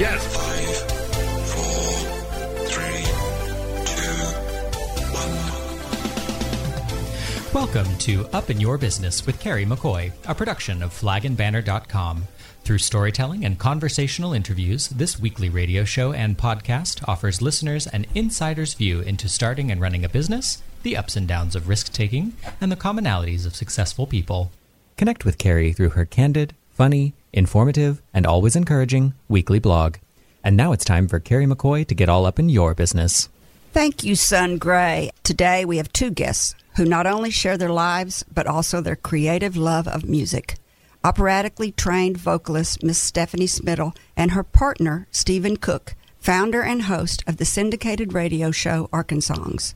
Yes. Five, four, three, two, one. Welcome to Up in Your Business with Carrie McCoy, a production of flagandbanner.com. Through storytelling and conversational interviews, this weekly radio show and podcast offers listeners an insider's view into starting and running a business, the ups and downs of risk taking, and the commonalities of successful people. Connect with Carrie through her candid, funny, informative, and always encouraging weekly blog. And now it's time for Carrie McCoy to get all up in your business. Thank you, Sun Gray. Today we have two guests who not only share their lives, but also their creative love of music. Operatically trained vocalist Miss Stephanie Smittle and her partner, Stephen Koch, founder and host of the syndicated radio show Arkansongs.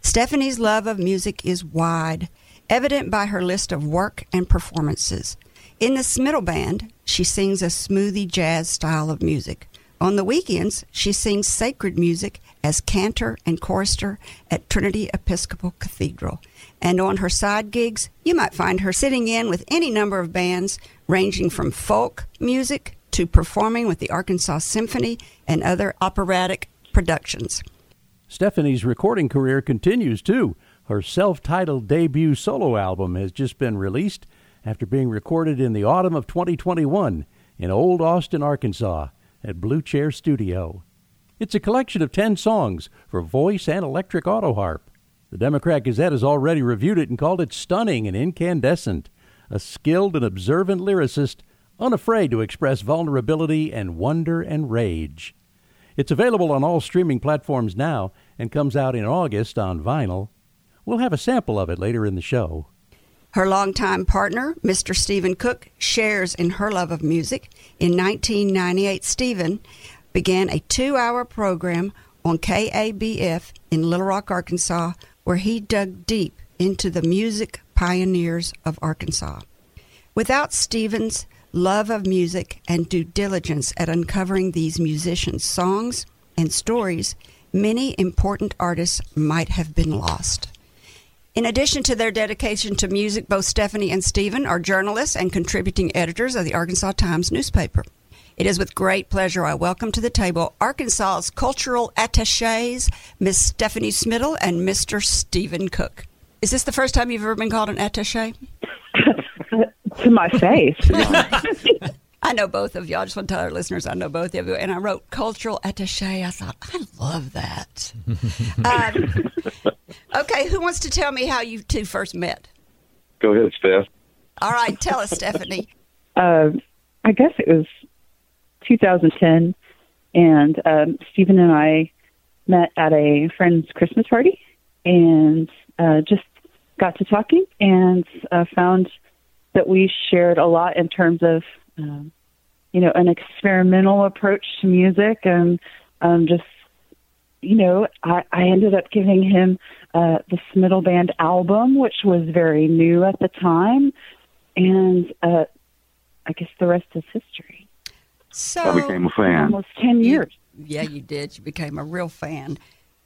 Stephanie's love of music is wide, evident by her list of work and performances. In the Smittle Band, she sings a smoothie jazz style of music. On the weekends, she sings sacred music as cantor and chorister at Trinity Episcopal Cathedral. And on her side gigs, you might find her sitting in with any number of bands, ranging from folk music to performing with the Arkansas Symphony and other operatic productions. Stephanie's recording career continues too. Her self titled debut solo album has just been released after being recorded in the autumn of 2021 in Old Austin, Arkansas at Blue Chair Studio. It's a collection of 10 songs for voice and electric auto harp. The Democrat Gazette has already reviewed it and called it stunning and incandescent. A skilled and observant lyricist, unafraid to express vulnerability and wonder and rage. It's available on all streaming platforms now and comes out in August on vinyl. We'll have a sample of it later in the show. Her longtime partner, Mr. Stephen Koch, shares in her love of music. In 1998, Stephen began a two hour program on KABF in Little Rock, Arkansas, where he dug deep into the music pioneers of Arkansas. Without Stephen's love of music and due diligence at uncovering these musicians' songs and stories, many important artists might have been lost. In addition to their dedication to music, both Stephanie and Stephen are journalists and contributing editors of the Arkansas Times newspaper. It is with great pleasure I welcome to the table Arkansas's cultural attaches, Miss Stephanie Smittle and Mr. Stephen Koch. Is this the first time you've ever been called an attache? to my face. I know both of you. I just want to tell our listeners I know both of you. And I wrote cultural attache. I thought, I love that. um, okay, who wants to tell me how you two first met? Go ahead, Steph. All right, tell us, Stephanie. Uh, I guess it was 2010, and um, Stephen and I met at a friend's Christmas party and uh, just got to talking and uh, found that we shared a lot in terms of, um, you know, an experimental approach to music and um, just, you know, I, I ended up giving him uh, the Smittle Band album, which was very new at the time, and uh, I guess the rest is history. So I became a fan. Almost ten years. Yeah, you did. You became a real fan.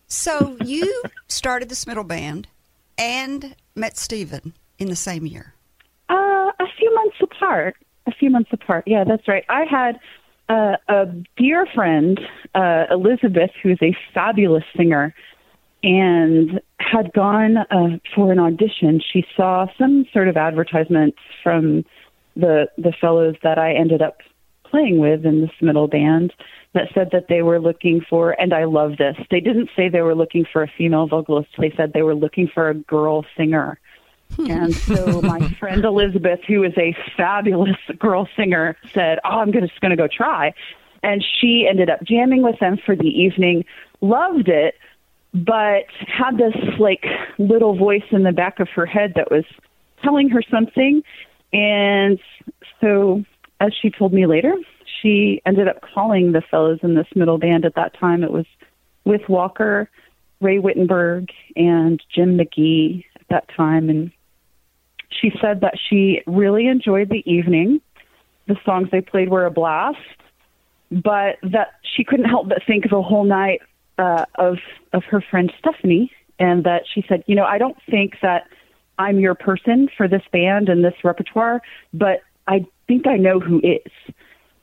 So you started the Smittle Band and met Stephen in the same year. Uh, a few months apart. A few months apart. Yeah, that's right. I had uh, a dear friend, uh, Elizabeth, who's a fabulous singer, and had gone uh, for an audition. She saw some sort of advertisement from the the fellows that I ended up playing with in the Smittle band that said that they were looking for, and I love this. They didn't say they were looking for a female vocalist. They said they were looking for a girl singer. And so my friend Elizabeth, who is a fabulous girl singer, said, "Oh, I'm just going to go try." And she ended up jamming with them for the evening, loved it, but had this like little voice in the back of her head that was telling her something. And so, as she told me later, she ended up calling the fellows in the Smittle band at that time. It was with Walker, Ray Wittenberg, and Jim McGee at that time. And she said that she really enjoyed the evening. The songs they played were a blast, but that she couldn't help but think of a whole night uh, of of her friend Stephanie, and that she said, you know, I don't think that I'm your person for this band and this repertoire, but I think I know who is.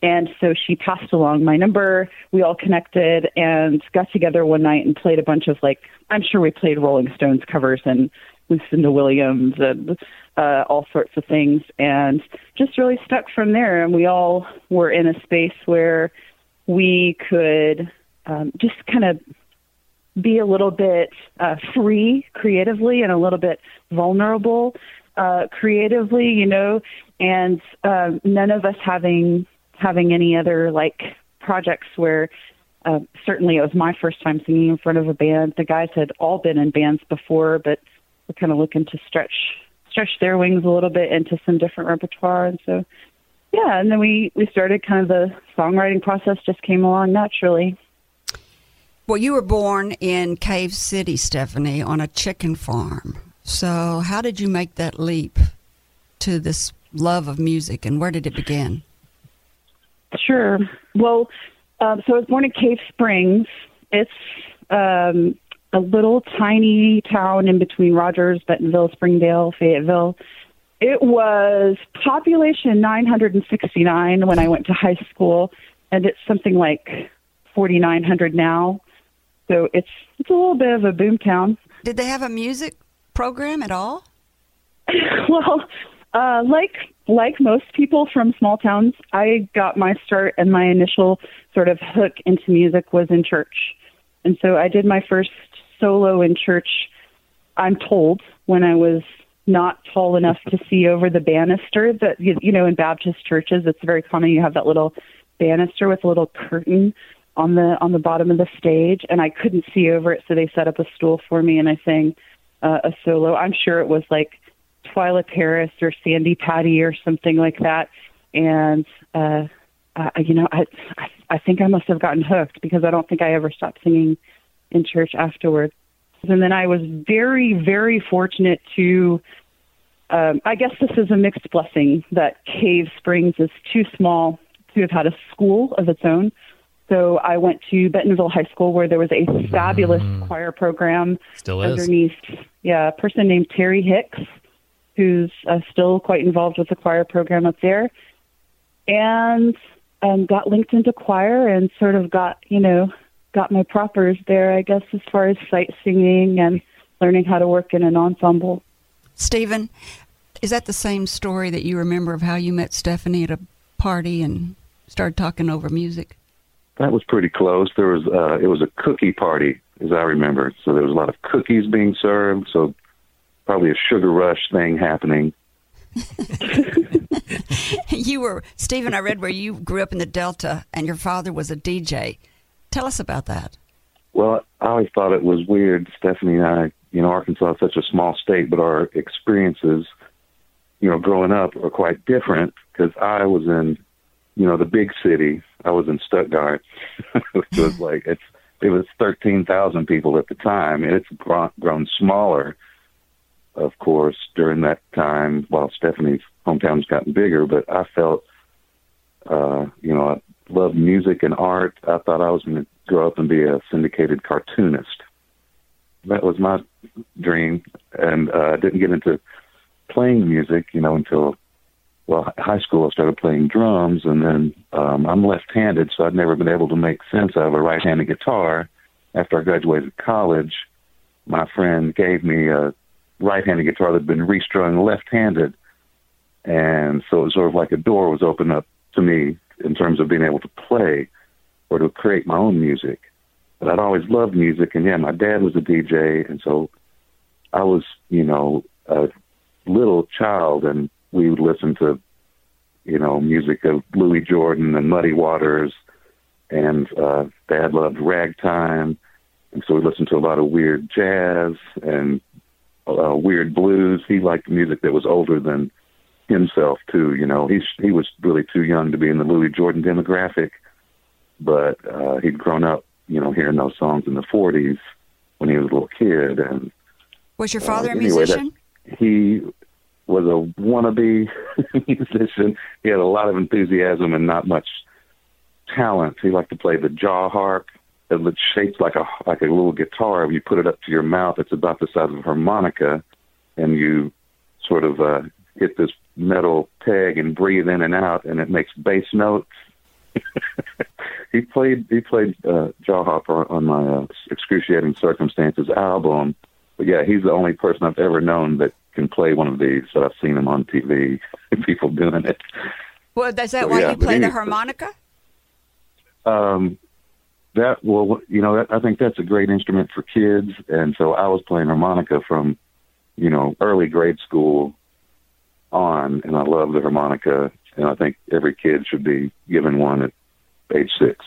And so she passed along my number. We all connected and got together one night and played a bunch of like, I'm sure we played Rolling Stones covers and Lucinda Williams and uh, all sorts of things, and just really stuck from there. And we all were in a space where we could um, just kind of be a little bit uh, free creatively and a little bit vulnerable uh, creatively, you know, and uh, none of us having having any other like projects where uh, certainly it was my first time singing in front of a band. The guys had all been in bands before, but we're kind of looking to stretch stretch their wings a little bit into some different repertoire, and so yeah, and then we we started kind of the songwriting process just came along naturally. Well, you were born in Cave City, Stephanie, on a chicken farm. So, how did you make that leap to this love of music, and where did it begin? Sure. Well, um, so I was born in Cave Springs. It's um, a little tiny town in between Rogers, Bentonville, Springdale, Fayetteville. It was population 969 when I went to high school, and it's something like 4,900 now. So it's it's a little bit of a boom town. Did they have a music program at all? well, uh, like like most people from small towns, I got my start and my initial sort of hook into music was in church, and so I did my first solo in church. I'm told when I was not tall enough to see over the banister that you, know in Baptist churches it's very common you have that little banister with a little curtain on the on the bottom of the stage and I couldn't see over it so they set up a stool for me and I sang uh, a solo. I'm sure it was like Twila Paris or Sandi Patty or something like that and uh uh, you know I, I I think I must have gotten hooked because I don't think I ever stopped singing in church afterwards. And then I was very, very fortunate to, um, I guess this is a mixed blessing that Cave Springs is too small to have had a school of its own. So I went to Bentonville High School where there was a fabulous choir program Still is. underneath, yeah, a person named Terry Hicks, who's uh, still quite involved with the choir program up there, and um, got linked into choir and sort of got, you know, got my propers there, I guess, as far as sight singing and learning how to work in an ensemble. Stephen, is that the same story that you remember of how you met Stephanie at a party and started talking over music? That was pretty close. There was uh, it was a cookie party, as I remember. So there was a lot of cookies being served. So probably a sugar rush thing happening. you were Stephen. I read where you grew up in the Delta, and your father was a DJ. Tell us about that. Well, I always thought it was weird. Stephanie and I, you know, Arkansas is such a small state, but our experiences, you know, growing up are quite different because I was in, you know, the big city. I was in Stuttgart, which was like it's it was thirteen thousand people at the time, and it's grown, grown smaller, of course, during that time. While Stephanie's hometown's gotten bigger, but I felt, uh, you know, loved music and art. I thought I was going to grow up and be a syndicated cartoonist. That was my dream, and uh, I didn't get into playing music, you know, until well, high school. I started playing drums, and then um, I'm left-handed, so I'd never been able to make sense of a right-handed guitar. After I graduated college, my friend gave me a right-handed guitar that had been restrung left-handed, and so it was sort of like a door was opened up to me in terms of being able to play or to create my own music. But I'd always loved music, and yeah, my dad was a DJ, and so I was, you know, a little child, and we would listen to, you know, music of Louis Jordan and Muddy Waters, and uh, Dad loved ragtime, and so we listened to a lot of weird jazz and uh, weird blues. He liked music that was older than himself too. You know, he's he was really too young to be in the Louis Jordan demographic, but uh, he'd grown up, you know, hearing those songs in the '40s when he was a little kid. And Was your father uh, a anyway, that- musician? he was a wannabe musician. He had a lot of enthusiasm and not much talent. He liked to play the jaw harp. It's shaped like a like a little guitar. When you put it up to your mouth, it's about the size of a harmonica, and you sort of uh, hit this metal peg and breathe in and out, and it makes bass notes. he played he played uh, Jawhopper on my uh, Excruciating Circumstances album. But yeah, he's the only person I've ever known that can play one of these. That I've seen him on TV, people doing it. Well, is that So, why yeah, you play the harmonica? Um, that well, you know, that, I think that's a great instrument for kids, and so I was playing harmonica from, you know, early grade school on, and I love the harmonica, and I think every kid should be given one at age six.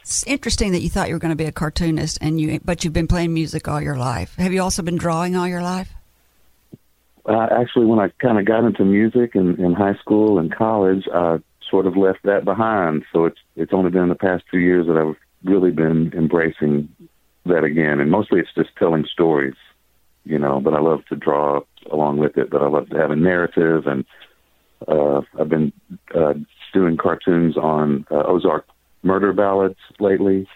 It's interesting that you thought you were going to be a cartoonist, and you but you've been playing music all your life. Have you also been drawing all your life? Uh, actually, when I kind of got into music in, in high school and college, I sort of left that behind. So it's it's only been the past two years that I've really been embracing that again, and mostly it's just telling stories, you know. But I love to draw along with it. But I love to have a narrative, and uh, I've been uh, doing cartoons on uh, Ozark murder ballads lately.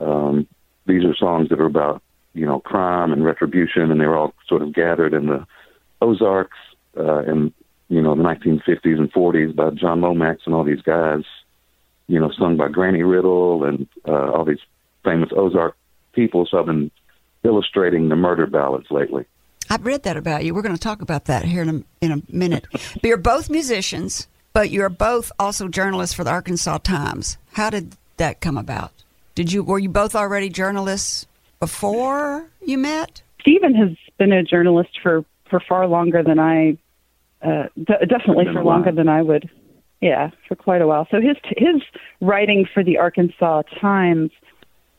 Um, these are songs that are about you know crime and retribution, and they were all sort of gathered in the Ozarks uh, in you know the 1950s and 40s by John Lomax and all these guys, you know, sung by Granny Riddle and uh, all these famous Ozark people. So I've been illustrating the murder ballads lately. I've read that about you. We're going to talk about that here in a, in a minute. but you're both musicians, but you're both also journalists for the Arkansas Times. How did that come about? Did you were you both already journalists before you met? Stephen has been a journalist for for far longer than I, uh, d- definitely for longer than I would. Yeah, for quite a while. So his his writing for the Arkansas Times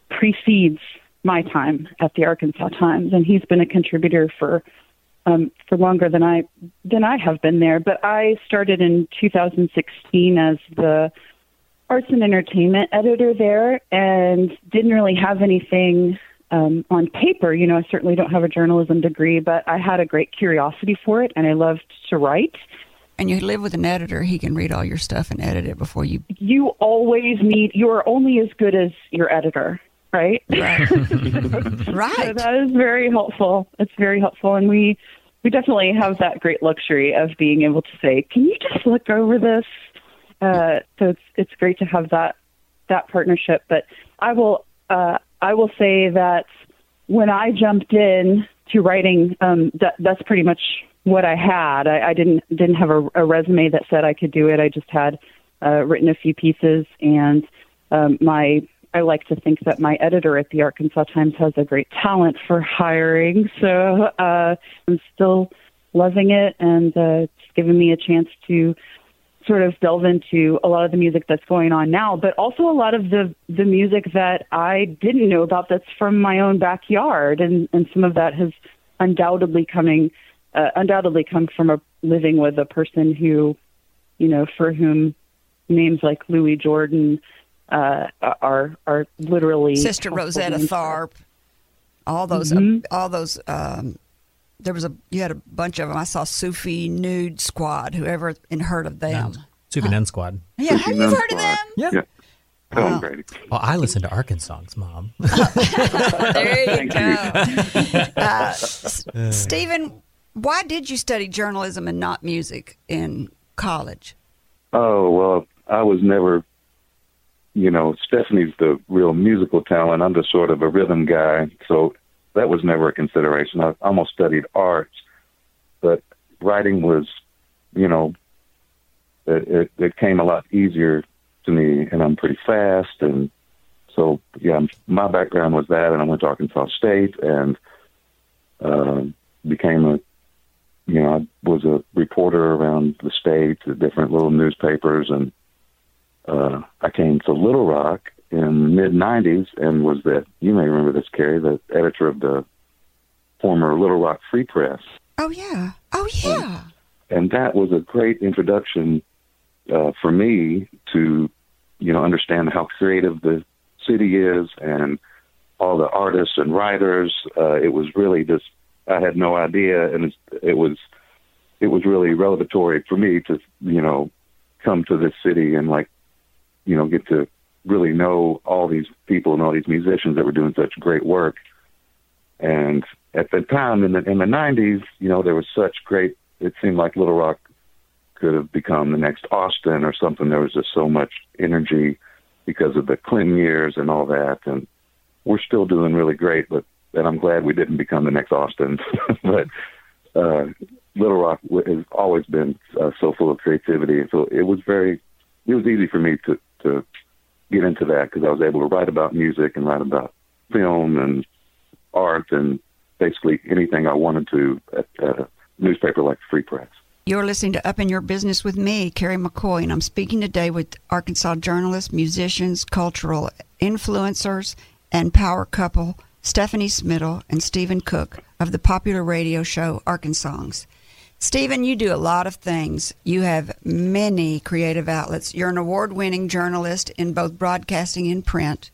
precedes my time at the Arkansas Times, and he's been a contributor for um, for longer than I than I have been there. But I started in 2016 as the arts and entertainment editor there, and didn't really have anything um, on paper. You know, I certainly don't have a journalism degree, but I had a great curiosity for it, and I loved to write. And you live with an editor; he can read all your stuff and edit it before you. You always need. You are only as good as your editor, right? Right. So right. that is very helpful. It's very helpful, and we we definitely have that great luxury of being able to say, "Can you just look over this?" Uh, so it's it's great to have that that partnership. But I will uh, I will say that when I jumped in to writing, um, that that's pretty much what I had. I, I didn't didn't have a, a resume that said I could do it. I just had uh, written a few pieces, and um, my I like to think that my editor at the Arkansas Times has a great talent for hiring. So uh, I'm still loving it, and uh, it's given me a chance to sort of delve into a lot of the music that's going on now, but also a lot of the the music that I didn't know about that's from my own backyard, and and some of that has undoubtedly coming uh, undoubtedly come from a living with a person who, you know, for whom names like Louis Jordan uh, are are literally Sister Rosetta. Tharpe, all those, Mhm. all those. Um, there was a you had a bunch of them. I saw Sufi Nude Squad. Whoever and heard of them? Super Nun Squad. Yeah, have you Nun heard of them? Yeah. Yeah. Tell 'em, Wow. Grady. Well, I listen to Arkansas songs, Mom. There you go. Uh, S- Stephen, why did you study journalism and not music in college? Oh well, I was never, you know, Stephanie's the real musical talent. I'm just sort of a rhythm guy, so that was never a consideration. I almost studied arts, but writing was, you know, it, it, it came a lot easier to me, and I'm pretty fast, and so yeah, my background was that, and I went to Arkansas State and um became a you know, I was a reporter around the state at different little newspapers, and uh, I came to Little Rock in the mid '90s and was the you may remember this, Carrie, the editor of the former Little Rock Free Press, Oh yeah. Oh yeah. and that was a great introduction uh, for me to you know understand how creative the city is and all the artists and writers. Uh, it was really just I had no idea, and it was it was really revelatory for me to you know come to this city and like you know get to really know all these people and all these musicians that were doing such great work. And at the time in the in the nineties, you know, there was such great. It seemed like Little Rock could have become the next Austin or something. There was just so much energy because of the Clinton years and all that, and we're still doing really great. But and I'm glad we didn't become the next Austin. but uh, Little Rock has always been uh, so full of creativity, and so it was very, it was easy for me to to get into that because I was able to write about music and write about film and art and basically anything I wanted to at, a newspaper like Free Press. You're listening to Up in Your Business with me, Carrie McCoy, and I'm speaking today with Arkansas journalists, musicians, cultural influencers, and power couple Stephanie Smittle and Stephen Koch of the popular radio show Arkansongs. Stephen, you do a lot of things. You have many creative outlets. You're an award winning journalist in both broadcasting and print,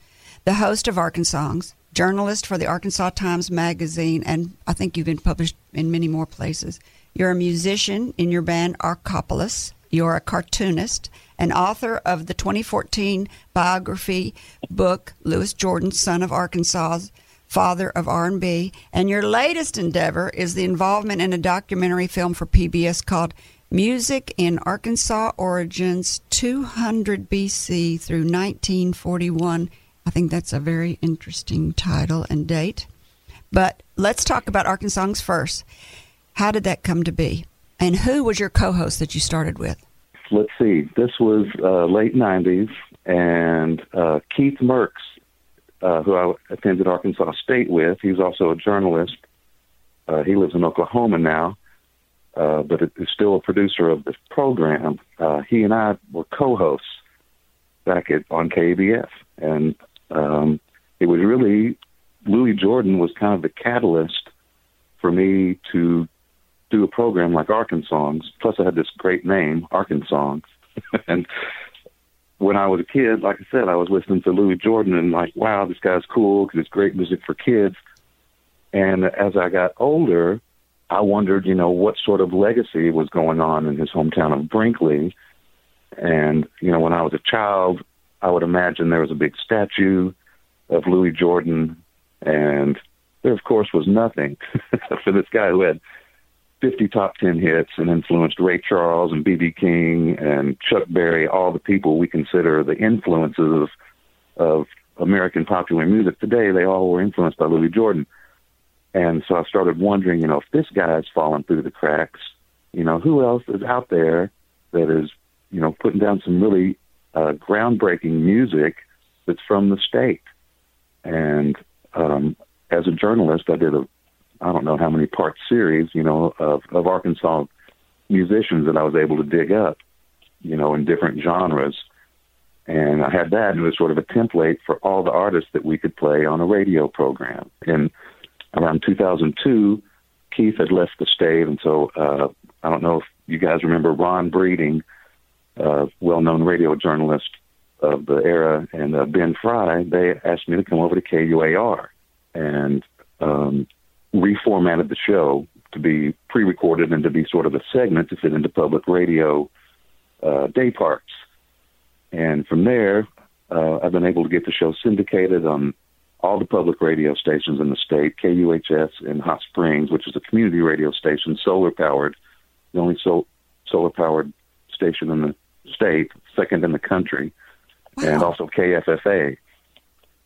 the host of Arkansongs, journalist for the Arkansas Times Magazine, and I think you've been published in many more places. You're a musician in your band Arkopolis. You're a cartoonist, and author of the 2014 biography book Louis Jordan, Son of Arkansas, Father of R&B, and your latest endeavor is the involvement in a documentary film for PBS called Music in Arkansas Origins 200 BC through 1941. I think that's a very interesting title and date. But let's talk about Arkansongs first. How did that come to be? And who was your co host that you started with? Let's see. This was uh, late 90s, and uh, Keith Merks, uh, who I attended Arkansas State with, he's also a journalist. Uh, he lives in Oklahoma now, uh, but is still a producer of this program. Uh, he and I were co hosts back at on KABF. And um, it was really Louis Jordan was kind of the catalyst for me to do a program like Arkansongs. Plus, I had this great name, Arkansongs. and when I was a kid, like I said, I was listening to Louis Jordan and like, wow, this guy's cool because it's great music for kids. And as I got older, I wondered, you know, what sort of legacy was going on in his hometown of Brinkley. And, you know, when I was a child, I would imagine there was a big statue of Louis Jordan. And there, of course, was nothing for this guy who had 50 top 10 hits and influenced Ray Charles and B.B. King and Chuck Berry, all the people we consider the influences of, of American popular music today. They all were influenced by Louis Jordan. And so I started wondering, you know, if this guy's fallen through the cracks, you know, who else is out there that is, you know, putting down some really uh, groundbreaking music that's from the state? And um, as a journalist, I did a I don't know how many part series, you know, of, of Arkansas musicians that I was able to dig up, you know, in different genres. And I had that, and it was sort of a template for all the artists that we could play on a radio program. And around 2002, Keith had left the state, and so uh, I don't know if you guys remember Ron Breeding, uh, well-known radio journalist of the era, and uh, Ben Fry. They asked me to come over to KUAR, and um, reformatted the show to be pre-recorded and to be sort of a segment to fit into public radio uh, day parts. And from there, uh, I've been able to get the show syndicated on all the public radio stations in the state, KUHS in Hot Springs, which is a community radio station, solar powered, the only so, solar powered station in the state, second in the country, wow. and also KFFA,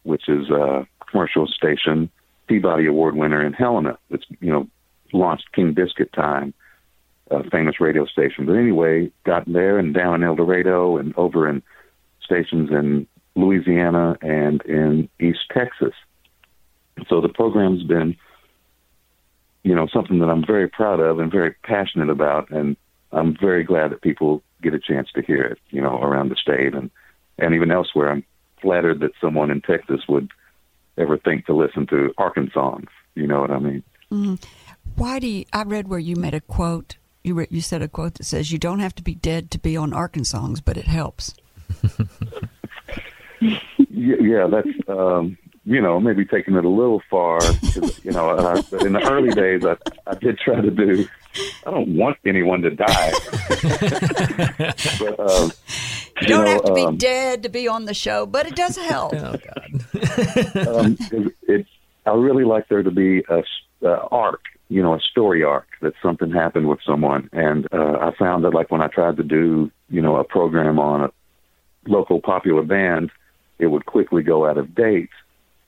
which is a commercial station Peabody Award winner in Helena. It's you know launched King Biscuit Time, a famous radio station. But anyway, got there and down in El Dorado and over in stations in Louisiana and in East Texas. So the program's been, you know, something that I'm very proud of and very passionate about, and I'm very glad that people get a chance to hear it, you know, around the state and and even elsewhere. I'm flattered that someone in Texas would ever think to listen to Arkansongs. You know what I mean? Mm. Why do you? I read where you made a quote. You re, you said a quote that says, "You don't have to be dead to be on Arkansongs, but it helps." yeah, yeah, that's um, you know maybe taking it a little far. You know, I, in the early days, I I did try to do. I don't want anyone to die, but um, you, don't know, have to be um, dead to be on the show, but it does help. oh God! um, it, it, I really like there to be a, a arc, you know, a story arc that something happened with someone. And uh, I found that like when I tried to do, you know, a program on a local popular band, it would quickly go out of date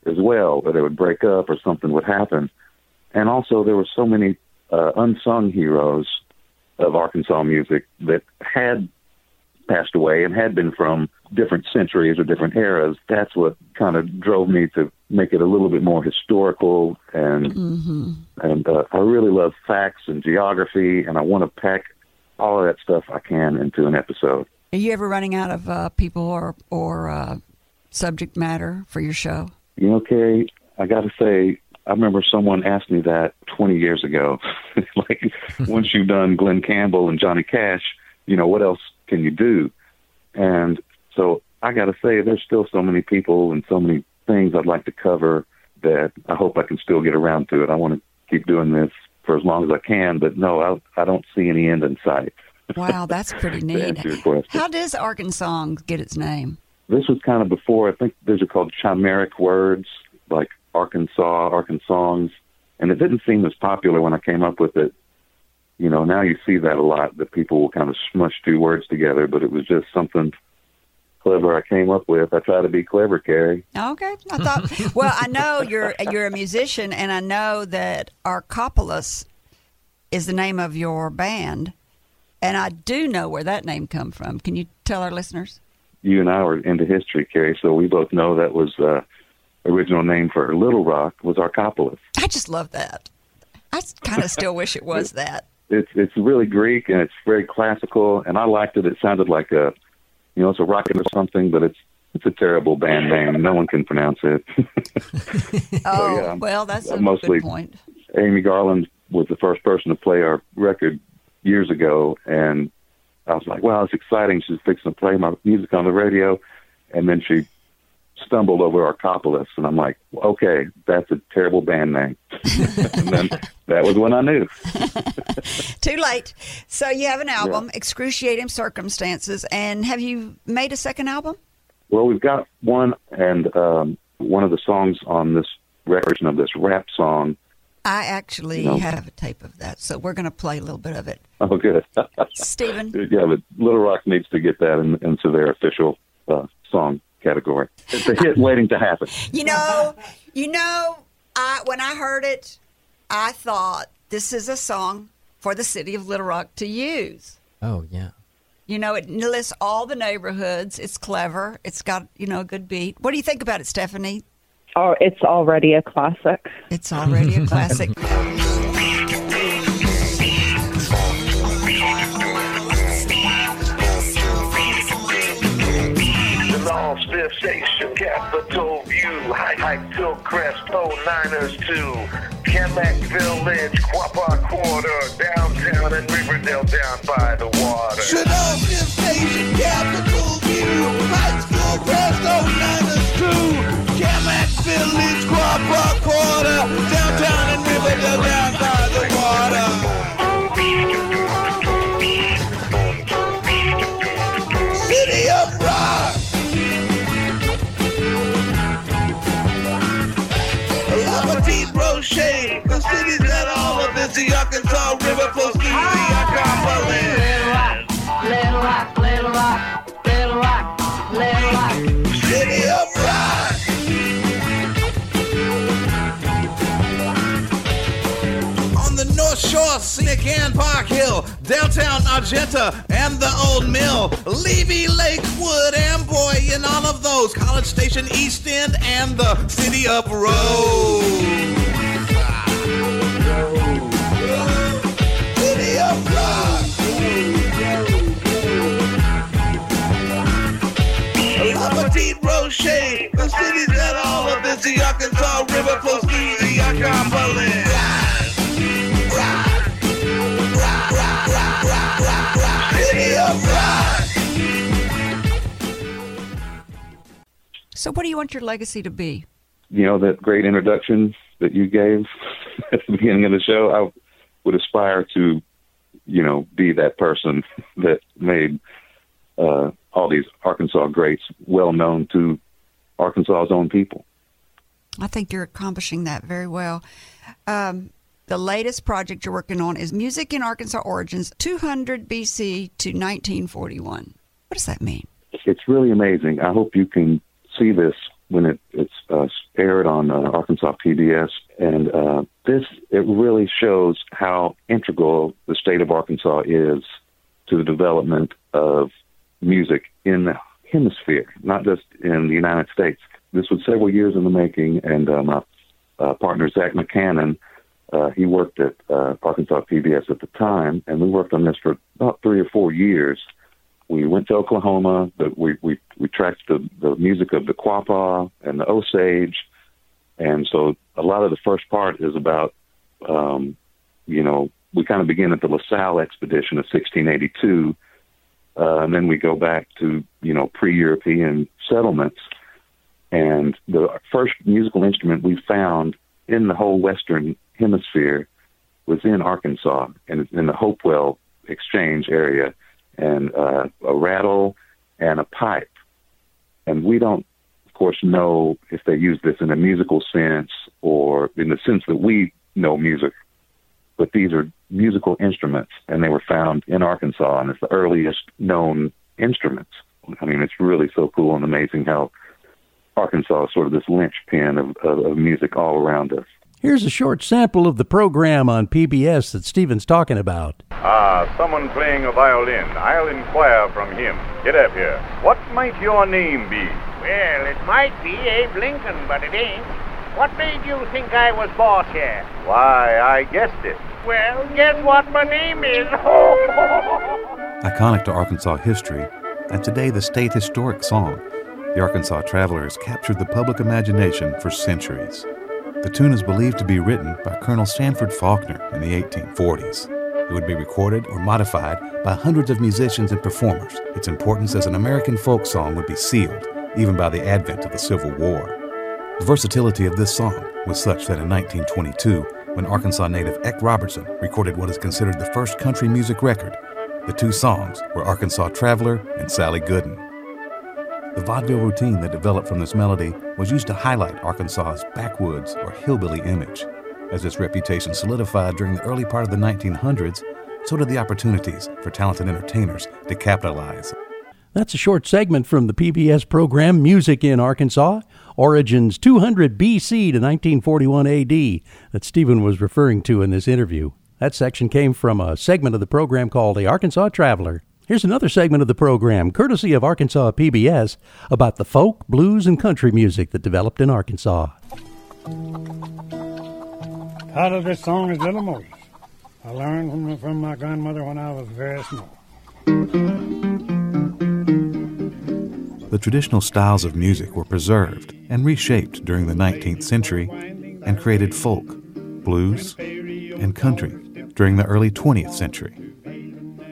as well, or they would break up or something would happen. And also there were so many uh, unsung heroes of Arkansas music that had passed away and had been from different centuries or different eras. That's what kind of drove me to make it a little bit more historical and Mm-hmm. and uh, I really love facts and geography and I want to pack all of that stuff I can into an episode. Are you ever running out of uh, people or or uh, subject matter for your show? You know, Carrie, I got to say, I remember someone asked me that 20 years ago. like, once you've done Glen Campbell and Johnny Cash, you know, what else can you do? And so I got to say, there's still so many people and so many things I'd like to cover that I hope I can still get around to it. I want to keep doing this for as long as I can, but no, I, I don't see any end in sight. Wow, that's pretty neat. answer your question. How does Arkansas get its name? this was kind of before. I think these are called chimeric words, like Arkansas, Arkansans, and it didn't seem as popular when I came up with it. You know, now you see that a lot that people will kind of smush two words together, but it was just something clever I came up with. I try to be clever, Carrie. Okay, I thought. well, I know you're you're a musician, and I know that Arkopolis is the name of your band, and I do know where that name come from. Can you tell our listeners? You and I were into history, Carrie, so we both know that was uh, original name for Little Rock was Arkopolis. I just love that. I kind of still wish it was that. It's it's really Greek and it's very classical, and I liked it. It sounded like a, you know, it's a rocket or something, but it's it's a terrible band name. No one can pronounce it. Oh, yeah, well, that's a mostly- good point. Amy Garland was the first person to play our record years ago, and I was like, "Wow, it's exciting!" She's fixing to play my music on the radio, and then she stumbled over Arkopolis, and I'm like, "Okay, that's a terrible band name." and then that was when I knew. Too late. So you have an album, Excruciating Circumstances, and have you made a second album? Well, we've got one, and um, one of the songs on this version of this rap song. I actually No. have a tape of that, so we're going to play a little bit of it. Oh, good. Stephen, yeah, but Little Rock needs to get that in, into their official uh, song category. It's a hit waiting to happen. you know, you know, I when I heard it, I thought this is a song for the city of Little Rock to use. Oh yeah. You know, it lists all the neighborhoods. It's clever. It's got you know a good beat. What do you think about it, Stephanie? Oh, it's already a classic. It's already a classic. Lost Station, Capitol View, Hike, Hike till Crest, oh Niners 2, Cammack Village, Quapaw Quarter, downtown and Riverdale down by the water. Chanel Station, Capitol View, High School, Presto, Niners 2, Cammack Village, Quapaw Quarter, downtown and Riverdale down by the water. The Arkansas River flows through the Arkopolis. Little Rock, Little Rock, Little Rock, Little Rock. City of Rock. On the North Shore, Scenic and Park Hill, downtown Argenta and the Old Mill, Levy, Lakewood, Amboy, and all of those, College Station, East End, and the City of Rose. Labatine Rocher, the cities that all of this, the Arkansas River flows through the Arkopolis. City of Rock. so, what do you want your legacy to be? You know that great introduction that you gave at the beginning of the show. I would aspire to, you know, be that person that made uh, all these Arkansas greats well known to Arkansas's own people. I think you're accomplishing that very well. Um, The latest project you're working on is Music in Arkansas Origins 200 BC to 1941. What does that mean? It's really amazing. I hope you can see this when it, it's uh, aired on uh, Arkansas PBS. And uh, this, it really shows how integral the state of Arkansas is to the development of music in the hemisphere, not just in the United States. This was several years in the making, and uh, my uh, partner, Zach McCannon, uh, he worked at uh, Arkansas PBS at the time, and we worked on this for about three or four years. We went to Oklahoma, but we we we tracked the the music of the Quapaw and the Osage, and so a lot of the first part is about, um, you know, we kind of begin at the LaSalle expedition of 1682, uh, and then we go back to you know pre-European settlements, and the first musical instrument we found in the whole Western Hemisphere was in Arkansas, in, in the Hopewell Exchange area, and uh, a rattle and a pipe. And we don't, of course, know if they use this in a musical sense or in the sense that we know music, but these are musical instruments, and they were found in Arkansas, and it's the earliest known instruments. I mean, it's really so cool and amazing how Arkansas is sort of this linchpin of, of, of music all around us. Here's a short sample of the program on PBS that Stephen's talking about. Ah, someone playing a violin. I'll inquire from him. Get up here. What might your name be? Well, it might be Abe Lincoln, but it ain't. What made you think I was boss here? Why, I guessed it. Well, guess what my name is? Iconic to Arkansas history, and today the state historic song, the Arkansas Traveler has captured the public imagination for centuries. The tune is believed to be written by Colonel Sanford Faulkner in the 1840s. It would be recorded or modified by hundreds of musicians and performers. Its importance as an American folk song would be sealed, even by the advent of the Civil War. The versatility of this song was such that in 1922, when Arkansas native Eck Robertson recorded what is considered the first country music record, the two songs were Arkansas Traveler and Sally Gooden. The vaudeville routine that developed from this melody was used to highlight Arkansas's backwoods or hillbilly image. As its reputation solidified during the early part of the 1900s, so did the opportunities for talented entertainers to capitalize. That's a short segment from the PBS program Music in Arkansas, Origins 200 BC to 1941 AD, that Stephen was referring to in this interview. That section came from a segment of the program called The Arkansas Traveler. Here's another segment of the program, courtesy of Arkansas PBS, about the folk, blues, and country music that developed in Arkansas. Title of this song is Little Moses. I learned from, from my grandmother when I was very small. The traditional styles of music were preserved and reshaped during the 19th century and created folk, blues, and country during the early 20th century.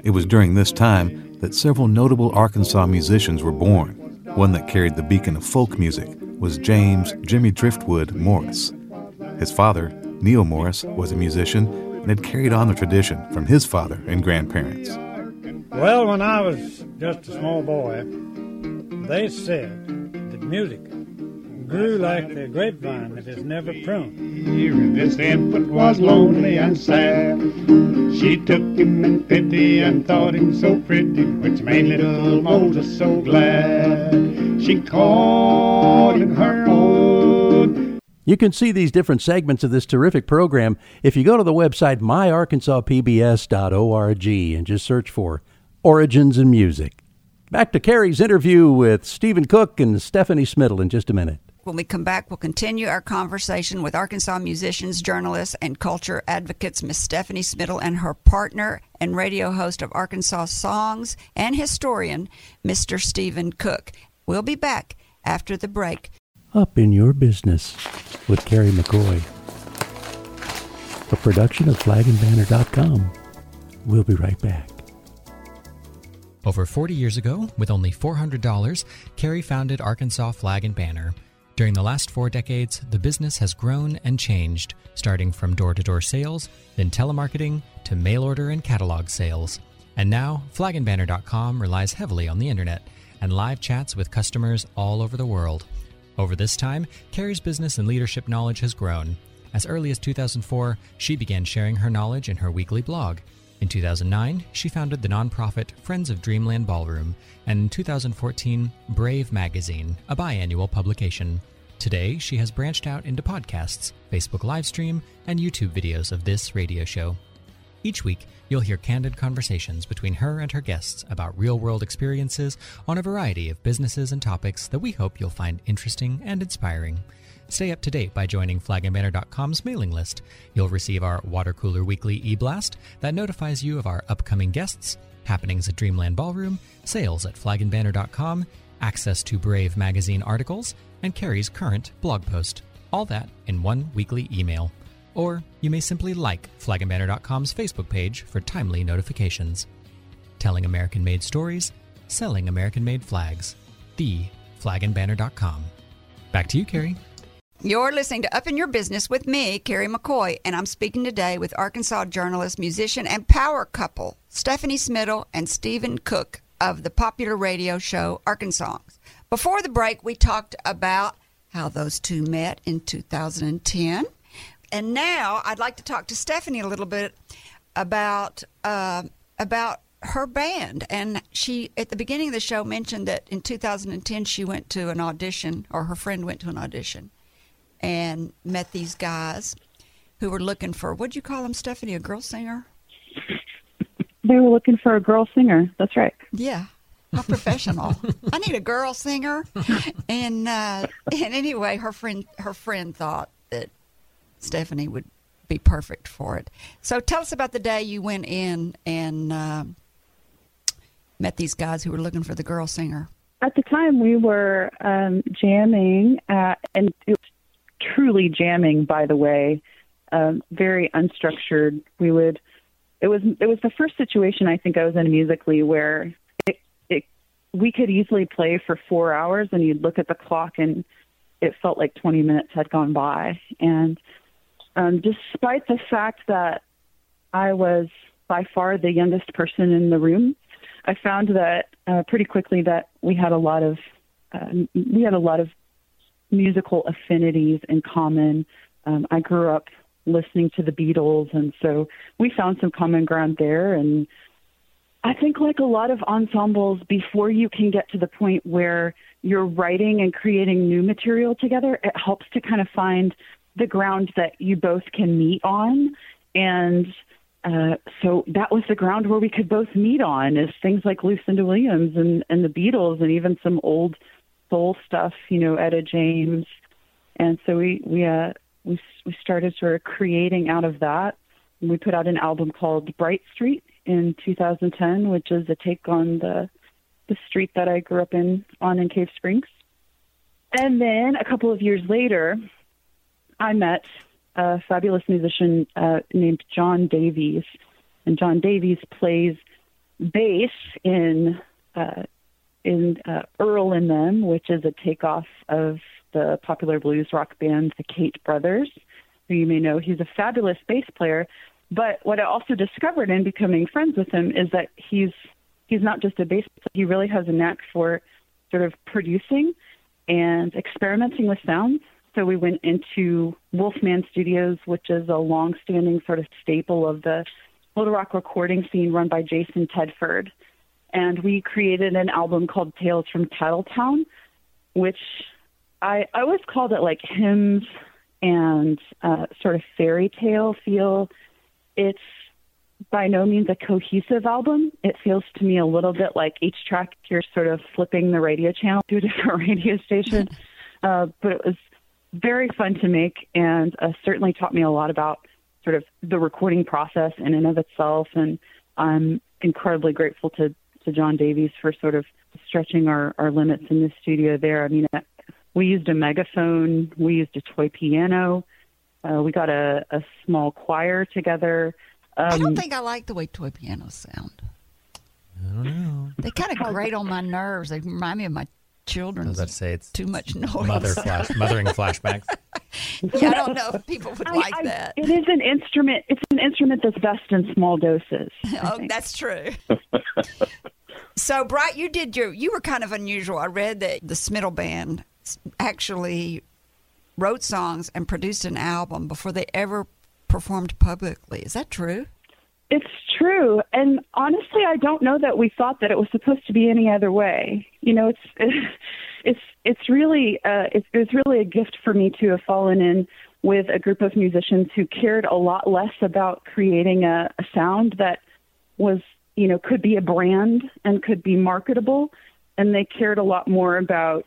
It was during this time that several notable Arkansas musicians were born. One that carried the beacon of folk music was James Jimmy Driftwood Morris. His father, Neil Morris, was a musician and had carried on the tradition from his father and grandparents. Well, when I was just a small boy, they said that music grew like the grapevine that is never pruned. This infant was lonely and sad. She took him in pity and thought him so pretty, which made little Moses so glad. She called him her own. You can see these different segments of this terrific program if you go to the website myarkansaspbs.org and just search for Origins in Music. Back to Carrie's interview with Stephen Koch and Stephanie Smittle in just a minute. When we come back, we'll continue our conversation with Arkansas musicians, journalists, and culture advocates Miss Stephanie Smittle and her partner and radio host of Arkansas Songs and historian, Mr. Stephen Koch. We'll be back after the break. Up in Your Business with Carrie McCoy. A production of flagandbanner.com. We'll be right back. Over 40 years ago, with only $400, Carrie founded Arkansas Flag and Banner. During the last four decades, the business has grown and changed, starting from door to door sales, then telemarketing, to mail order and catalog sales. And now, flagandbanner.com relies heavily on the internet and live chats with customers all over the world. Over this time, Carrie's business and leadership knowledge has grown. As early as 2004, she began sharing her knowledge in her weekly blog. In 2009, she founded the nonprofit Friends of Dreamland Ballroom, and in 2014, Brave Magazine, a biannual publication. Today, she has branched out into podcasts, Facebook livestream, and YouTube videos of this radio show. Each week, you'll hear candid conversations between her and her guests about real world experiences on a variety of businesses and topics that we hope you'll find interesting and inspiring. Stay up to date by joining flagandbanner.com's mailing list. You'll receive our Water Cooler Weekly e blast that notifies you of our upcoming guests, happenings at Dreamland Ballroom, sales at flagandbanner.com, access to Brave magazine articles, and Carrie's current blog post. All that in one weekly email. Or you may simply like flagandbanner.com's Facebook page for timely notifications. Telling American made stories, selling American made flags. The flagandbanner.com. Back to you, Carrie. You're listening to Up in Your Business with me, Carrie McCoy, and I'm speaking today with Arkansas journalist, musician, and power couple Stephanie Smittle and Stephen Koch of the popular radio show Arkansongs. Before the break, we talked about how those two met in 2010. And now I'd like to talk to Stephanie a little bit about uh, about her band. And she, at the beginning of the show, mentioned that in 2010 she went to an audition, or her friend went to an audition, and met these guys who were looking for what'd you call them, Stephanie? A girl singer? They were looking for a girl singer. That's right. Yeah. How professional! I need a girl singer, and uh, and anyway, her friend her friend thought that Stephanie would be perfect for it. So tell us about the day you went in and uh, met these guys who were looking for the girl singer. At the time, we were um, jamming, at, and it was truly jamming. By the way, um, very unstructured. We would. It was. It was the first situation I think I was in musically where it, it we could easily play for four hours, and you'd look at the clock, and it felt like 20 minutes had gone by. And um, despite the fact that I was by far the youngest person in the room, I found that uh, pretty quickly that we had a lot of uh, we had a lot of musical affinities in common. Um, I grew up listening to the Beatles, and so we found some common ground there. And I think, like a lot of ensembles, before you can get to the point where you're writing and creating new material together, it helps to kind of find the ground that you both can meet on. And uh, so that was the ground where we could both meet on is things like Lucinda Williams and, and the Beatles and even some old soul stuff, you know, Etta James. And so we, we, uh, we, we started sort of creating out of that. And we put out an album called Bright Street in 2010, which is a take on the, the street that I grew up in on in Cave Springs. And then a couple of years later, I met a fabulous musician uh, named John Davies, and John Davies plays bass in uh, in uh, Earl and Them, which is a takeoff of the popular blues rock band the Cate Brothers, who you may know. He's a fabulous bass player. But what I also discovered in becoming friends with him is that he's he's not just a bass player. He really has a knack for sort of producing and experimenting with sounds. So we went into Wolfman Studios, which is a long-standing sort of staple of the Little Rock recording scene run by Jason Tedford. And we created an album called Tales from Tattletown, which I, I always called it like hymns and uh, sort of fairy tale feel. It's by no means a cohesive album. It feels to me a little bit like each track you're sort of flipping the radio channel to a different radio station. uh, but it was very fun to make and uh, certainly taught me a lot about sort of the recording process in and of itself. And I'm incredibly grateful to, to John Davies for sort of stretching our, our limits in the studio there. I mean, uh, we used a megaphone, we used a toy piano, uh, we got a, a small choir together. Um, I don't think I like the way toy pianos sound. I don't know. They kind of grate on my nerves. They remind me of my children. I was about to say it's too much noise. Mother flash, mothering flashbacks. Yeah, I don't know if people would I- like I- that. It is an instrument. It's an instrument that's best in small doses. Oh, that's true. so, Bright, you did your. You were kind of unusual. I read that the Smittle band actually wrote songs and produced an album before they ever performed publicly. Is that true? It's true, and honestly, I don't know that we thought that it was supposed to be any other way. You know, it's it's it's it's really uh, it's, it's really a gift for me to have fallen in with a group of musicians who cared a lot less about creating a, a sound that was you know could be a brand and could be marketable, and they cared a lot more about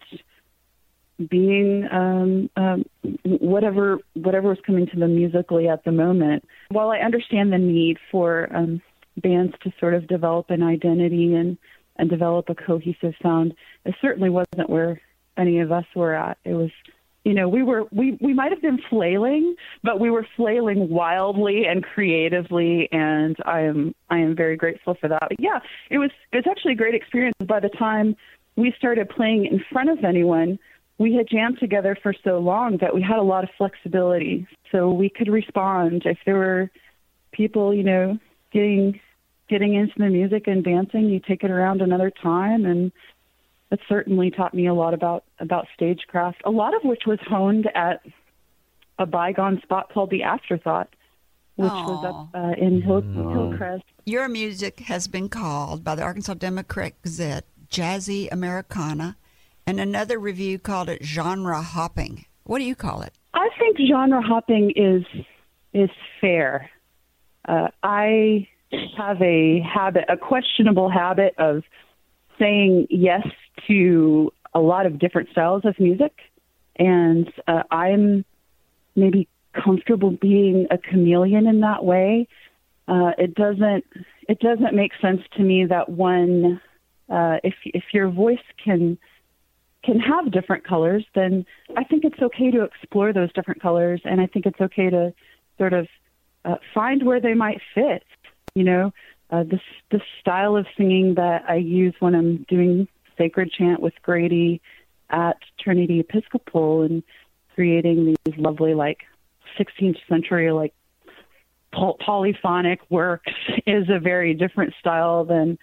being um, um, whatever whatever was coming to them musically at the moment. While I understand the need for um, bands to sort of develop an identity and and develop a cohesive sound, it certainly wasn't where any of us were at. It was, you know, we were we we might have been flailing, but we were flailing wildly and creatively, and I am I am very grateful for that. But yeah, it was it was actually a great experience. By the time we started playing in front of anyone we had jammed together for so long that we had a lot of flexibility. So we could respond if there were people, you know, getting getting into the music and dancing, you take it around another time and it certainly taught me a lot about about stagecraft, a lot of which was honed at a bygone spot called the Afterthought, which Aw. was up uh, in Hill, Hillcrest. Your music has been called by the Arkansas Democrat Gazette jazzy Americana, and another review called it genre hopping. What do you call it? I think genre hopping is is fair. Uh, I have a habit, a questionable habit of saying yes to a lot of different styles of music, and uh, I'm maybe comfortable being a chameleon in that way. Uh, it doesn't it doesn't make sense to me that one uh, if if your voice can can have different colors, then I think it's okay to explore those different colors, and I think it's okay to sort of uh, find where they might fit. You know, uh, this style of singing that I use when I'm doing sacred chant with Grady at Trinity Episcopal and creating these lovely like 16th century like poly- polyphonic works is a very different style than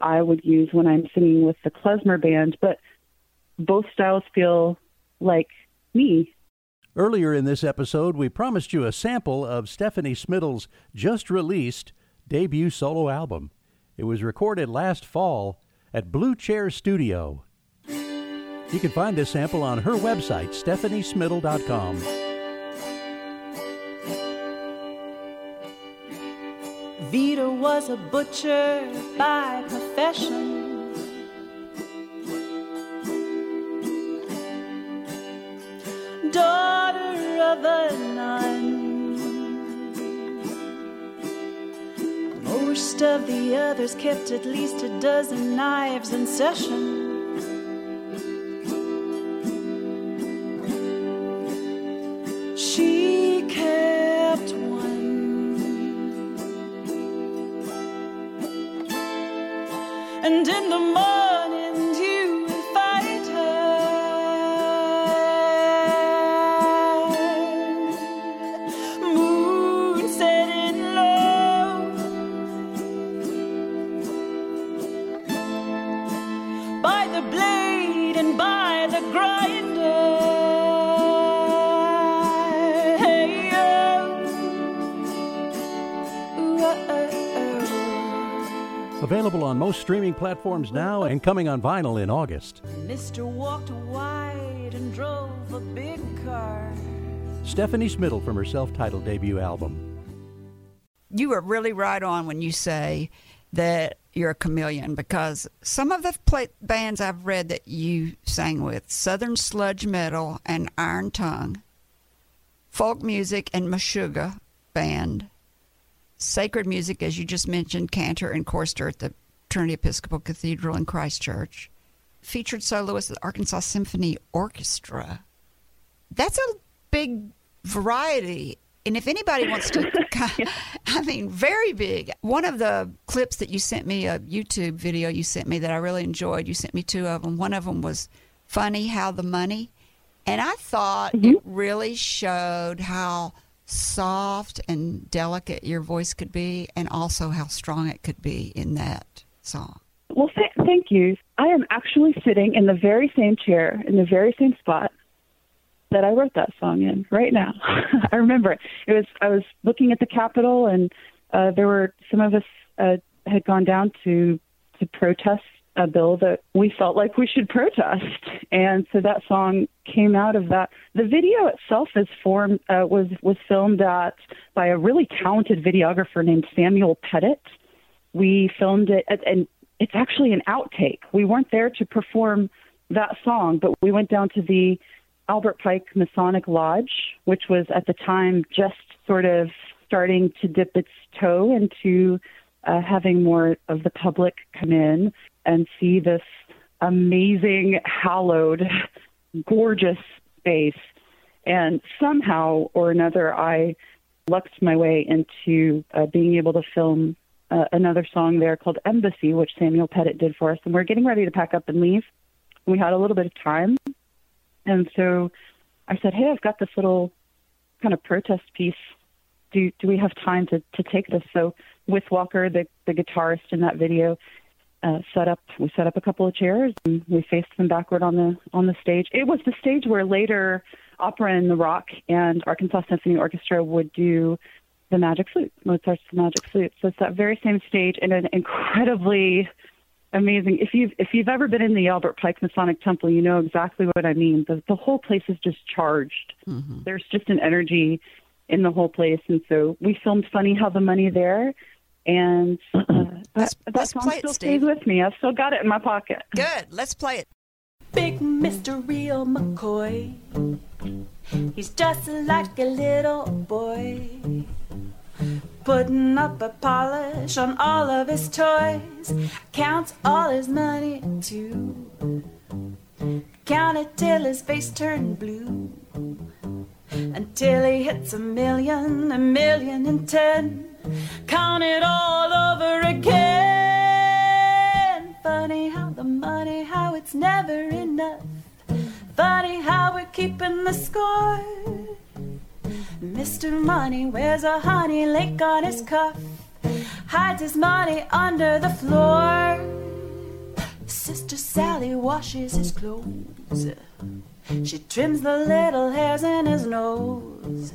I would use when I'm singing with the klezmer band, but both styles feel like me. Earlier in this episode, we promised you a sample of Stephanie Smittle's just released debut solo album. It was recorded last fall at Blue Chair Studio. You can find this sample on her website, stephaniesmittle.com. Vita was a butcher by profession. Of the others kept at least a dozen knives in session. Streaming platforms now and coming on vinyl in August. Mister walked wide and drove a big car. Stephanie Smittle from her self titled debut album. You were really right on when you say that you're a chameleon because some of the play- bands I've read that you sang with Southern Sludge Metal and Iron Tongue, folk music and Meshuggah band, sacred music, as you just mentioned, cantor and chorister at the Trinity Episcopal Cathedral in Christchurch, featured soloist the Arkansas Symphony Orchestra. That's a big variety. And if anybody wants to, I mean, very big. One of the clips that you sent me, a YouTube video you sent me that I really enjoyed, you sent me two of them. One of them was Funny How the Money. And I thought mm-hmm. it really showed how soft and delicate your voice could be, and also how strong it could be in that song. Well, th- thank you. I am actually sitting in the very same chair, in the very same spot, that I wrote that song in right now. I remember it. It was I was looking at the Capitol, and uh, there were some of us uh, had gone down to to protest a bill that we felt like we should protest, and so that song came out of that. The video itself is formed uh, was was filmed at by a really talented videographer named Samuel Pettit. We filmed it, at, and it's actually an outtake. We weren't there to perform that song, but we went down to the Albert Pike Masonic Lodge, which was at the time just sort of starting to dip its toe into uh, having more of the public come in and see this amazing, hallowed, gorgeous space. And somehow or another, I lucked my way into uh, being able to film uh, another song there called Embassy, which Samuel Pettit did for us. And we're getting ready to pack up and leave. We had a little bit of time. And so I said, Hey, I've got this little kind of protest piece. Do, do we have time to, to take this? So with Walker, the, the guitarist in that video, uh, set up we set up a couple of chairs and we faced them backward on the on the stage. It was the stage where later Opera in the Rock and Arkansas Symphony Orchestra would do the Magic Flute, Mozart's The Magic Flute. So it's that very same stage and an incredibly amazing. If you've if you've ever been in the Albert Pike Masonic Temple, you know exactly what I mean. The the whole place is just charged. Mm-hmm. There's just an energy in the whole place, and so we filmed "Funny How the Money There," and uh, that, that let's song play it, still Steve. stays with me. I've still got it in my pocket. Good. Let's play it. Big Mr. Real McCoy. He's just like a little boy. Putting up a polish on all of his toys. Counts all his money too. Count it till his face turned blue. Until he hits a million, a million and ten. Count it all over again. Funny how the money, how it's never enough. Funny how we're keeping the score. Mr. Money wears a honey lake on his cuff, hides his money under the floor. Sister Sally washes his clothes. She trims the little hairs in his nose.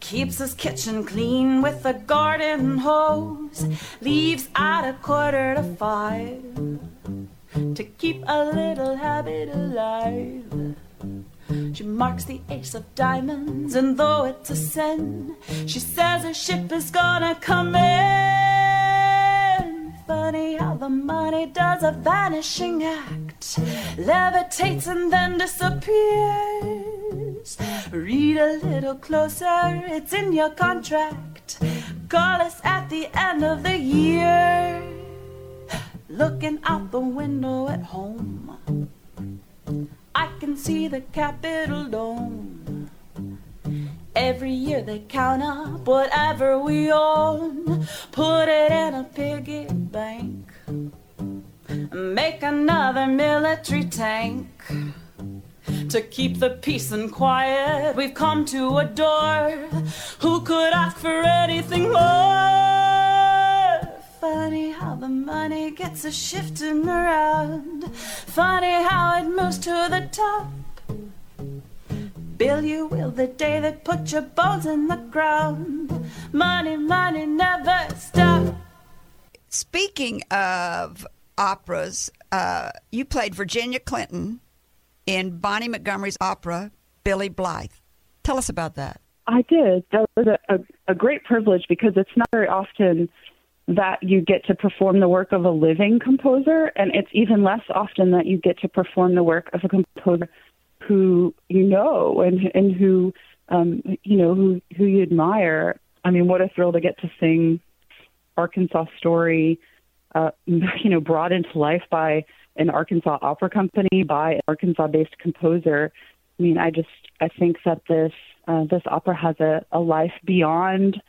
Keeps his kitchen clean with a garden hose. Leaves at a quarter to five to keep a little habit alive. She marks the ace of diamonds, and though it's a sin, she says her ship is gonna come in. Funny how the money does a vanishing act, levitates and then disappears. Read a little closer, it's in your contract. Call us at the end of the year. Looking out the window at home. I can see the Capitol Dome. Every year they count up whatever we own, put it in a piggy bank, make another military tank. To keep the peace and quiet we've come to adore. Who could ask for anything more? Funny how the money gets a shifting around. Funny how it moves to the top. Bill you will the day they put your bones in the ground. Money, money never stop. Speaking of operas, uh, you played Virginia Clinton in Bonnie Montgomery's opera Billy Blythe. Tell us about that. I did. That was a, a, a great privilege because it's not very often that you get to perform the work of a living composer, and it's even less often that you get to perform the work of a composer who you know and and who um, you know who who you admire. I mean, what a thrill to get to sing Arkansas Story, uh, you know, brought into life by an Arkansas opera company by an Arkansas-based composer. I mean, I just I think that this uh, this opera has a, a life beyond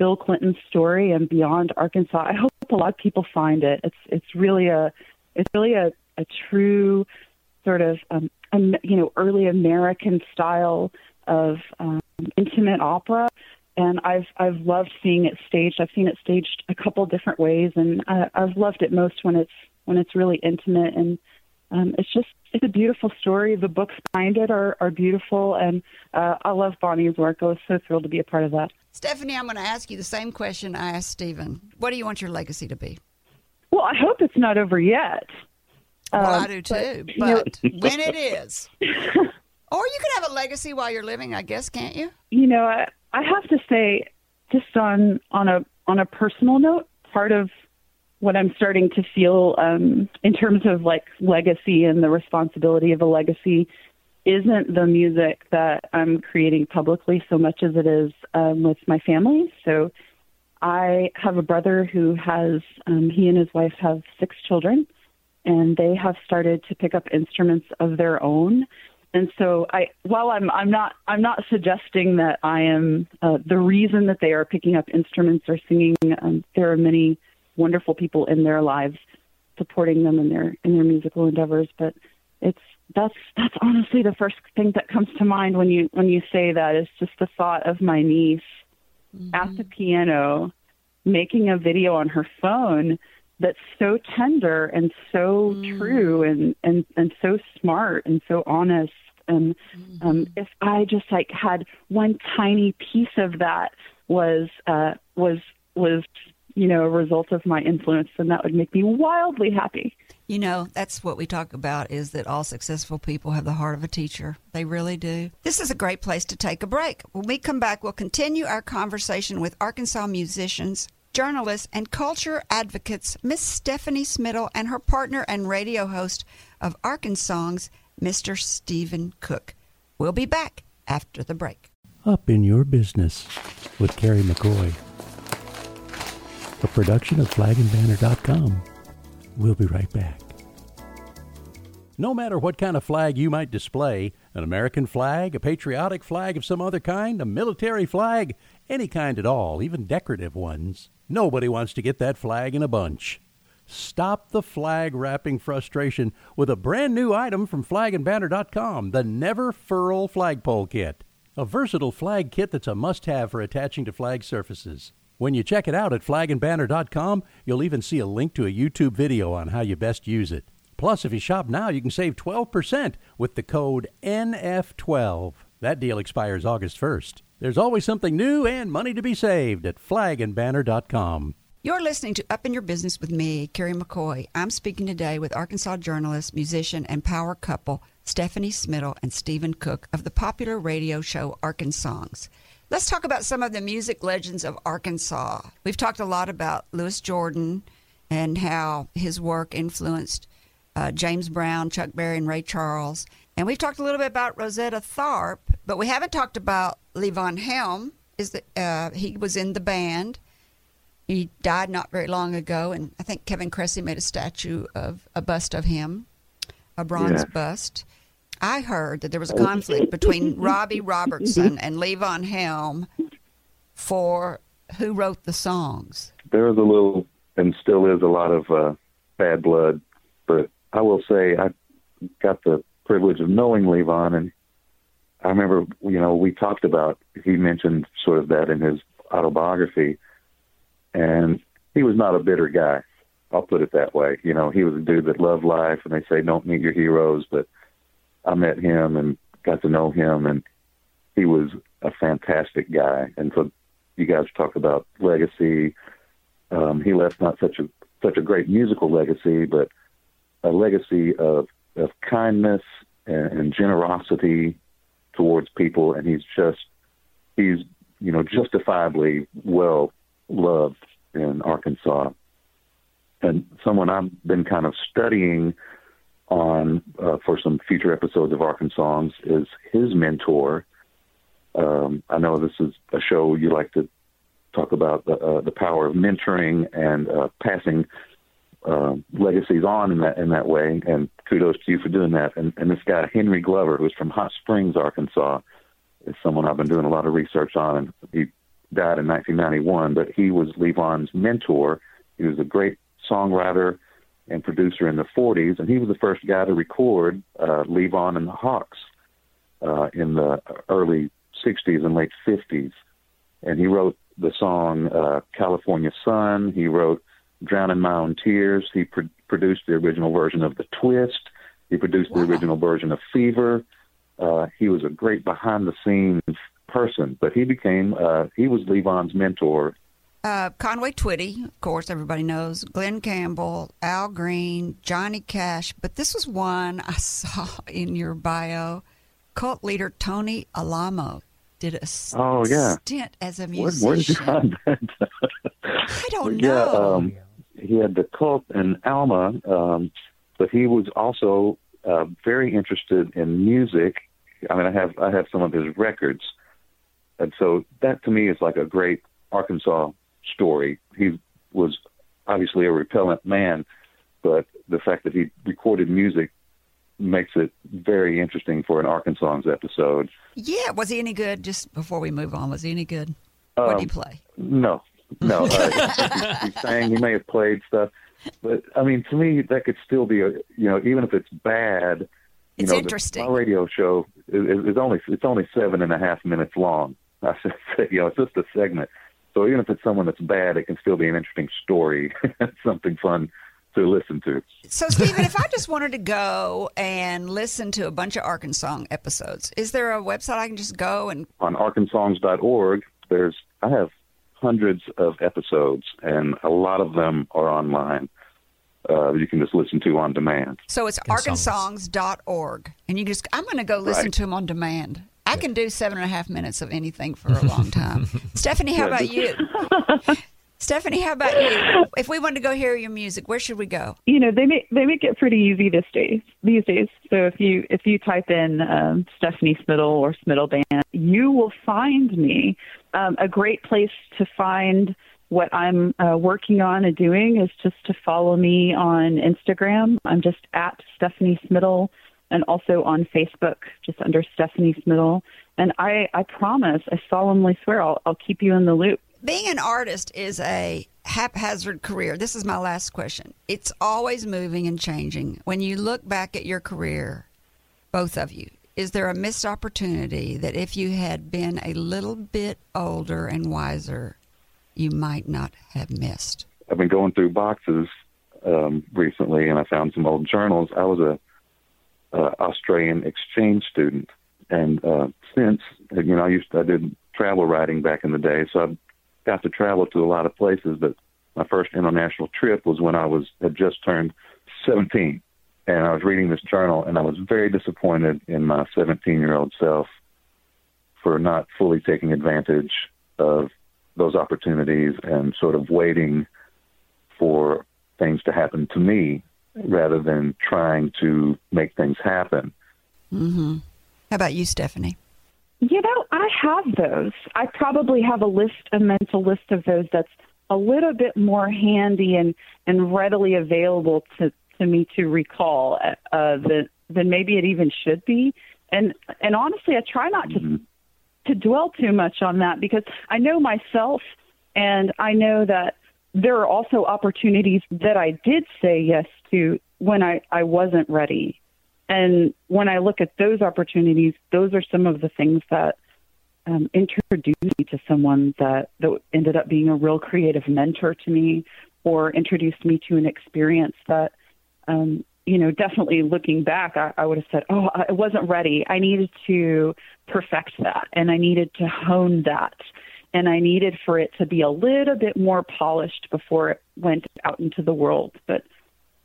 Bill Clinton's story and beyond Arkansas. I hope a lot of people find it. It's it's really a it's really a, a true sort of um, um, you know early American style of um, intimate opera, and I've I've loved seeing it staged. I've seen it staged a couple different ways, and I, I've loved it most when it's when it's really intimate and um, it's just it's a beautiful story. The books behind it are are beautiful, and uh, I love Bonnie's work. I was so thrilled to be a part of that. Stephanie, I'm going to ask you the same question I asked Stephen. What do you want your legacy to be? Well, I hope it's not over yet. Well, Um, I do too, you know- but when it is, or you could have a legacy while you're living, I guess, can't you? you know, I, I have to say, just on on a on a personal note, part of what I'm starting to feel um, in terms of like legacy and the responsibility of a legacy isn't the music that I'm creating publicly so much as it is um, with my family. So I have a brother who has um, he and his wife have six children, and they have started to pick up instruments of their own. And so I, while I'm, I'm not, I'm not suggesting that I am uh, the reason that they are picking up instruments or singing. Um, there are many wonderful people in their lives supporting them in their in their musical endeavors. But it's that's that's honestly the first thing that comes to mind when you when you say that is just the thought of my niece at the piano making a video on her phone that's so tender and so true and, and, and so smart and so honest. And um, if I just like had one tiny piece of that was uh, was was you know a result of my influence, then that would make me wildly happy. You know, that's what we talk about is that all successful people have the heart of a teacher. They really do. This is a great place to take a break. When we come back, we'll continue our conversation with Arkansas musicians, journalists, and culture advocates, Miss Stephanie Smittle and her partner and radio host of Arkansongs, Mr. Stephen Koch. We'll be back after the break. Up in Your Business with Carrie McCoy. A production of flagandbanner.com. We'll be right back. No matter what kind of flag you might display an American flag, a patriotic flag of some other kind, a military flag, any kind at all, even decorative ones nobody wants to get that flag in a bunch. Stop the flag wrapping frustration with a brand new item from flagandbanner.com the Never Furl Flagpole Kit. A versatile flag kit that's a must have for attaching to flag surfaces. When you check it out at flagandbanner.com, you'll even see a link to a YouTube video on how you best use it. Plus, if you shop now, you can save 12% with the code NF12. That deal expires August 1st. There's always something new and money to be saved at flagandbanner.com. You're listening to Up in Your Business with me, Carrie McCoy. I'm speaking today with Arkansas journalist, musician, and power couple Stephanie Smittle and Stephen Koch of the popular radio show Arkansongs. Let's talk about some of the music legends of Arkansas. We've talked a lot about Louis Jordan and how his work influenced uh, James Brown, Chuck Berry, and Ray Charles. And we've talked a little bit about Rosetta Tharpe, but we haven't talked about Levon Helm. Is that uh, he was in the band? He died not very long ago, and I think Kevin Kresse made a statue of a bust of him, a bronze Yeah. bust. I heard that there was a conflict between Robbie Robertson and Levon Helm for who wrote the songs. there was a little and still is a lot of uh, bad blood, but I will say I got the privilege of knowing Levon, and I remember you know we talked about he mentioned sort of that in his autobiography, and he was not a bitter guy. I'll put it that way. You know, he was a dude that loved life, and they say don't meet your heroes, but I met him and got to know him, and he was a fantastic guy. And so you guys talk about legacy. Um, he left not such a such a great musical legacy, but a legacy of of kindness and, and generosity towards people, and he's just he's you know justifiably well loved in Arkansas, and someone I've been kind of studying on uh, for some future episodes of Arkansongs is his mentor. Um, I know this is a show you like to talk about the, uh, the power of mentoring and uh, passing uh, legacies on in that in that way. And kudos to you for doing that. And, and this guy Henry Glover, who's from Hot Springs, Arkansas, is someone I've been doing a lot of research on. And he died in 1991, but he was Levon's mentor. He was a great songwriter and producer in the 40s, and he was the first guy to record uh, Levon and the Hawks uh, in the early 60s and late 50s. And he wrote the song uh, California Sun. He wrote Drown in My Own Tears. He pro- produced the original version of The Twist. He produced the original version of Fever. Uh, he was a great behind the scenes person, but he became uh, he was Levon's mentor. Uh, Conway Twitty, of course, everybody knows. Glen Campbell, Al Green, Johnny Cash. But this was one I saw in your bio. Cult leader Tony Alamo did a Oh yeah, stint as a where, where did you musician. find that? I don't yeah, know. um, he had the cult in Alma, um, but he was also uh, very interested in music. I mean, I have I have some of his records, and so that to me is like a great Arkansas story. He was obviously a repellent man, but the fact that he recorded music makes it very interesting for an Arkansas episode. yeah, was he any good? Just before we move on, was he any good? what did he Um, play? No, no. Uh, he, he sang. He may have played stuff, but I mean, to me, that could still be a you know, even if it's bad. You It's know, interesting. my radio show is, is only it's only seven and a half minutes long. I should say, you know, it's just a segment. So even if it's someone that's bad, it can still be an interesting story, something fun to listen to. So, Stephen, if I just wanted to go and listen to a bunch of Arkansongs episodes, is there a website I can just go and on arkansongs.org there's i have hundreds of episodes and a lot of them are online uh, you can just listen to on demand So it's arkansongs.org. And you just, I'm going to go listen Right. to them on demand. I can do seven and a half minutes of anything for a long time. Stephanie, how about you? Stephanie, how about you? If we wanted to go hear your music, where should we go? you know they make they make it pretty easy these days these days so if you if you type in um, stephanie Smittle or Smittle band you will find me um, a great place to find what i'm uh, working on and doing is just to follow me on instagram i'm just at stephanie Smittle and also on facebook just under stephanie Smittle and i i promise i solemnly swear i'll, I'll keep you in the loop Being an artist is a haphazard career. This is my last question. It's always moving and changing. When you look back at your career, both of you, is there a missed opportunity that if you had been a little bit older and wiser, you might not have missed? i've been going through boxes um, recently and i found some old journals i was a uh, australian exchange student. And uh, since you know i used to, i did travel writing back in the day so i got to travel to a lot of places but my first international trip was when i was had just turned 17 and i was reading this journal and i was very disappointed in my 17 year old self for not fully taking advantage of those opportunities and sort of waiting for things to happen to me rather than trying to make things happen. Mm-hmm. How about you, Stephanie? You know, I have those. I probably have a list, a mental list of those that's a little bit more handy and and readily available to to me to recall uh, than than maybe it even should be. And and honestly, I try not to to dwell too much on that because I know myself, and I know that there are also opportunities that I did say yes to when I I wasn't ready. And when I look at those opportunities, those are some of the things that um, introduced me to someone that, that ended up being a real creative mentor to me or introduced me to an experience that, um, you know, definitely looking back, I, I would have said, oh, I wasn't ready. I needed to perfect that and I needed to hone that. And I needed for it to be a little bit more polished before it went out into the world. But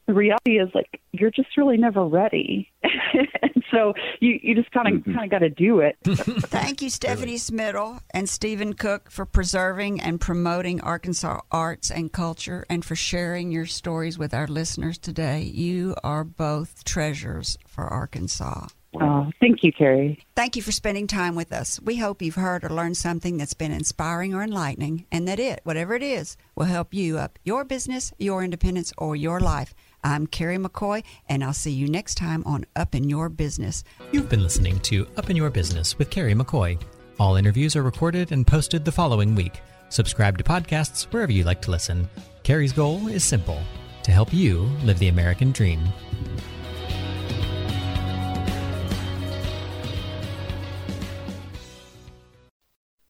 the reality is like you're just really never ready and so you you just kind of mm-hmm. kind of got to do it Thank you, Stephanie Smittle and Stephen Koch, for preserving and promoting Arkansas arts and culture and for sharing your stories with our listeners today. You are both treasures for Arkansas. Oh thank you carrie Thank you for spending time with us. We hope you've heard or learned something that's been inspiring or enlightening, and that it, whatever it is, will help you up your business, your independence, or your life. I'm Carrie McCoy, and I'll see you next time on Up in Your Business. You've been listening to Up in Your Business with Carrie McCoy. All interviews are recorded and posted the following week. Subscribe to podcasts wherever you like to listen. Carrie's goal is simple to help you live the American dream.